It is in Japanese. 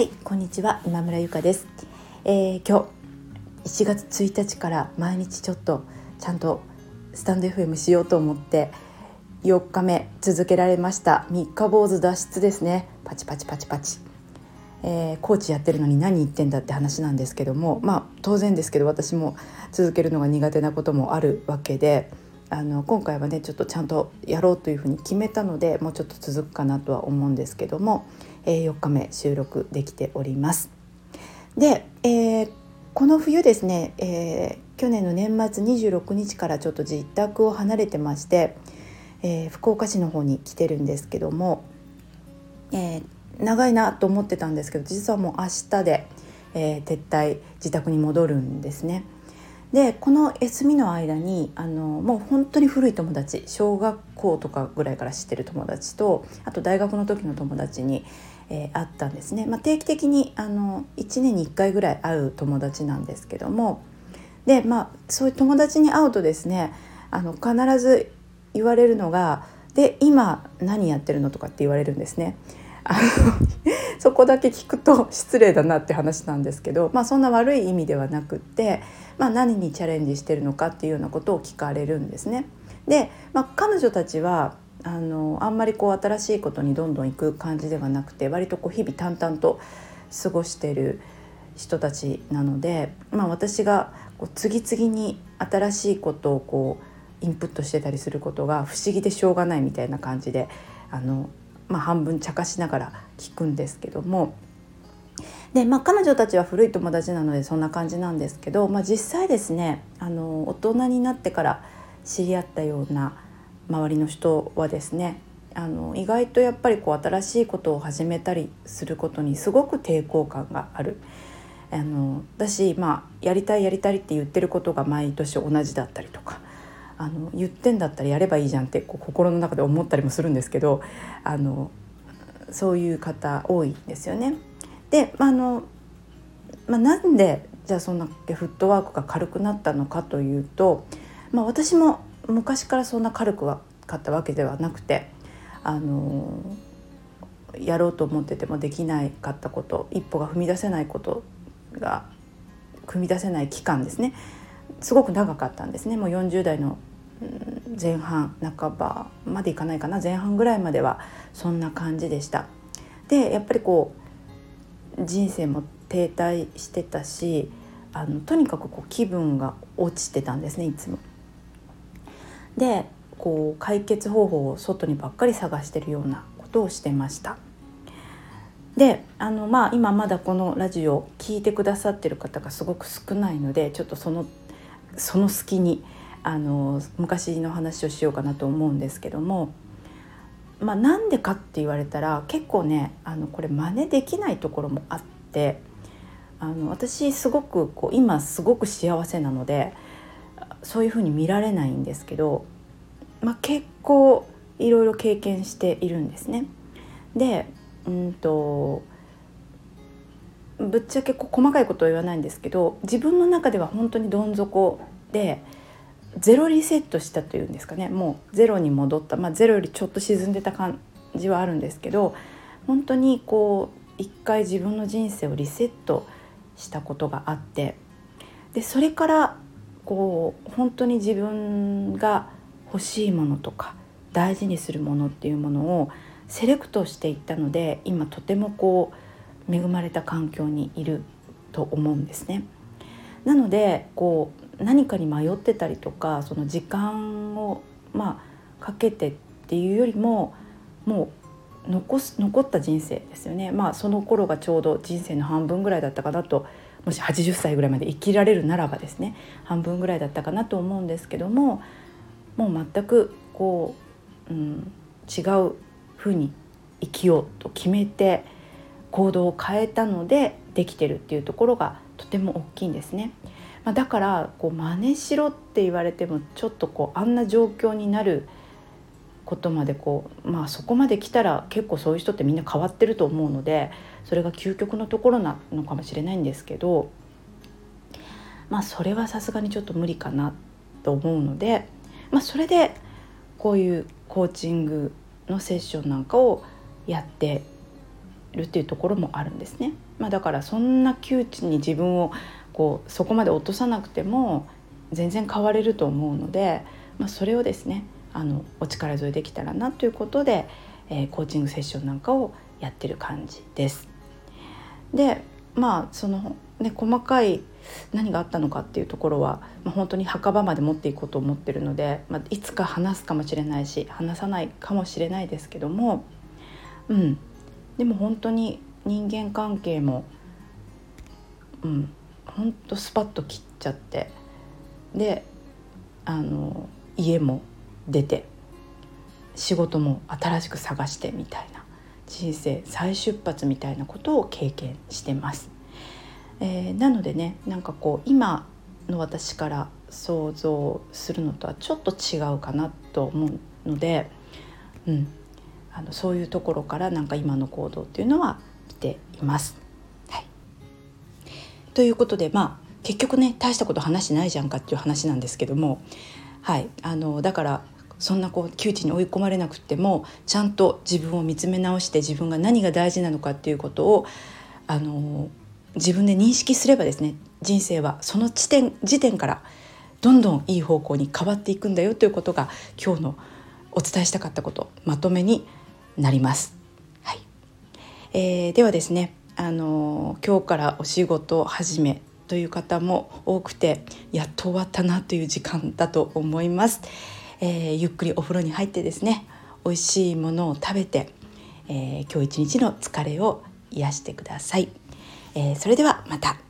はいこんにちは今村ゆかです、えー、今日1月1日から毎日ちょっとちゃんとスタンド FM しようと思って4日目続けられました。3日坊主脱出ですね。パチパチパチパチ、えー、コーチやってるのに何言ってんだって話なんですけどもまあ当然ですけど私も続けるのが苦手なこともあるわけであの今回はねちょっとちゃんとやろうというふうに決めたのでもうちょっと続くかなとは思うんですけどもえ4日目収録できております。で、えー、この冬ですね、えー、去年の年末26日からちょっと自宅を離れてまして、えー、福岡市の方に来てるんですけども、え長いなと思ってたんですけど実はもう明日で、え撤退自宅に戻るんですね。でこの休みの間にあのもう本当に古い友達小学校とかぐらいから知ってる友達とあと大学の時の友達に、えー、会ったんですね、まあ、定期的にあの1年に1回ぐらい会う友達なんですけどもでまあそういう友達に会うとですねあの必ず言われるのが「で今何やってるの?」とかって言われるんですね。あ のそこだけ聞くと失礼だなって話なんですけど、まあ、そんな悪い意味ではなくって、まあ、何にチャレンジしてるのかっていうようなことを聞かれるんですね。で、まあ、彼女たちはあのあんまりこう新しいことにどんどん行く感じではなくて割とこう日々淡々と過ごしてる人たちなので、まあ、私がこう次々に新しいことをこうインプットしてたりすることが不思議でしょうがないみたいな感じであのまあ、半分茶化しながら聞くんですけどもで、まあ、彼女たちは古い友達なのでそんな感じなんですけど、まあ、実際ですねあの大人になってから知り合ったような周りの人はですねあの意外とやっぱりこう新しいことを始めたりすることにすごく抵抗感がある。あのだし、まあ、やりたいやりたいって言ってることが毎年同じだったりとかあの言ってんだったらやればいいじゃんってこう心の中で思ったりもするんですけどあのそういう方多いんですよね。で、まあのまあ、なんでじゃあそんなフットワークが軽くなったのかというと、まあ、私も昔からそんな軽くはかったわけではなくてあのやろうと思っててもできなかったこと一歩が踏み出せないことが踏み出せない期間ですねすごく長かったんですねもう40代の前半半ばまでいかないかな前半ぐらいまではそんな感じでした。でやっぱりこう人生も停滞してたしあのとにかくこう気分が落ちてたんですねいつも。でこう解決方法を外にばっかり探してるようなことをしてました。であのまあ今まだこのラジオを聴いてくださってる方がすごく少ないのでちょっとそのその隙にあの昔の話をしようかなと思うんですけども、まあ、なんでかって言われたら結構ねあのこれ真似できないところもあってあの私すごくこう今すごく幸せなのでそういうふうに見られないんですけど、まあ、結構いろいろ経験しているんですね。でうんとぶっちゃけこう細かいことは言わないんですけど自分の中では本当にどん底でゼロリセットしたというんですかねもうゼロに戻った、まあ、ゼロよりちょっと沈んでた感じはあるんですけど本当にこう一回自分の人生をリセットしたことがあってでそれからこう本当に自分が欲しいものとか大事にするものっていうものをセレクトしていったので今とてもこう恵まれた環境にいると思うんですね。なのでこう何かに迷ってたりとかその時間をまあかけてっていうよりももう残す残った人生ですよねまあその頃がちょうど人生の半分ぐらいだったかなともし80歳ぐらいまで生きられるならばですね半分ぐらいだったかなと思うんですけどももう全くこう、うん、違うふうに生きようと決めて行動を変えたのでできてるっていうところがとても大きいんですね。まあ、だからこう真似しろって言われてもちょっとこうあんな状況になることまでこうまあそこまで来たら結構そういう人ってみんな変わってると思うのでそれが究極のところなのかもしれないんですけどまあそれはさすがにちょっと無理かなと思うので、まあ、それでこういうコーチングのセッションなんかをやってるっていうところもあるんですね。まあ、だからそんな窮地に自分をこうそこまで落とさなくても全然変われると思うので、まあ、それをですねあのお力添えできたらなということで、えー、コーチングセッションなんかをやってる感じです。でまあそのね細かい何があったのかっていうところは、まあ、本当に墓場まで持っていこうと思ってるので、まあ、いつか話すかもしれないし話さないかもしれないですけども、うん、でも本当に人間関係も、うん、本当スパッと切っちゃってであの家も出て仕事も新しく探してみたいな人生再出発みたいなことを経験してます。えー、なのでねなんかこう今の私から想像するのとはちょっと違うかなと思うので、うん、あのそういうところからなんか今の行動っていうのは来ています。ということでまあ結局ね大したこと話してないじゃんかっていう話なんですけども、はい、あのだからそんなこう窮地に追い込まれなくてもちゃんと自分を見つめ直して自分が何が大事なのかっていうことをあの自分で認識すればですね人生はその地点時点からどんどんいい方向に変わっていくんだよということが今日のお伝えしたかったことまとめになります。はいえー、ではですねあの今日からお仕事を始めという方も多くてやっと終わったなという時間だと思います。えー、ゆっくりお風呂に入ってですね美味しいものを食べて、えー、今日一日の疲れを癒してください。えー、それではまた。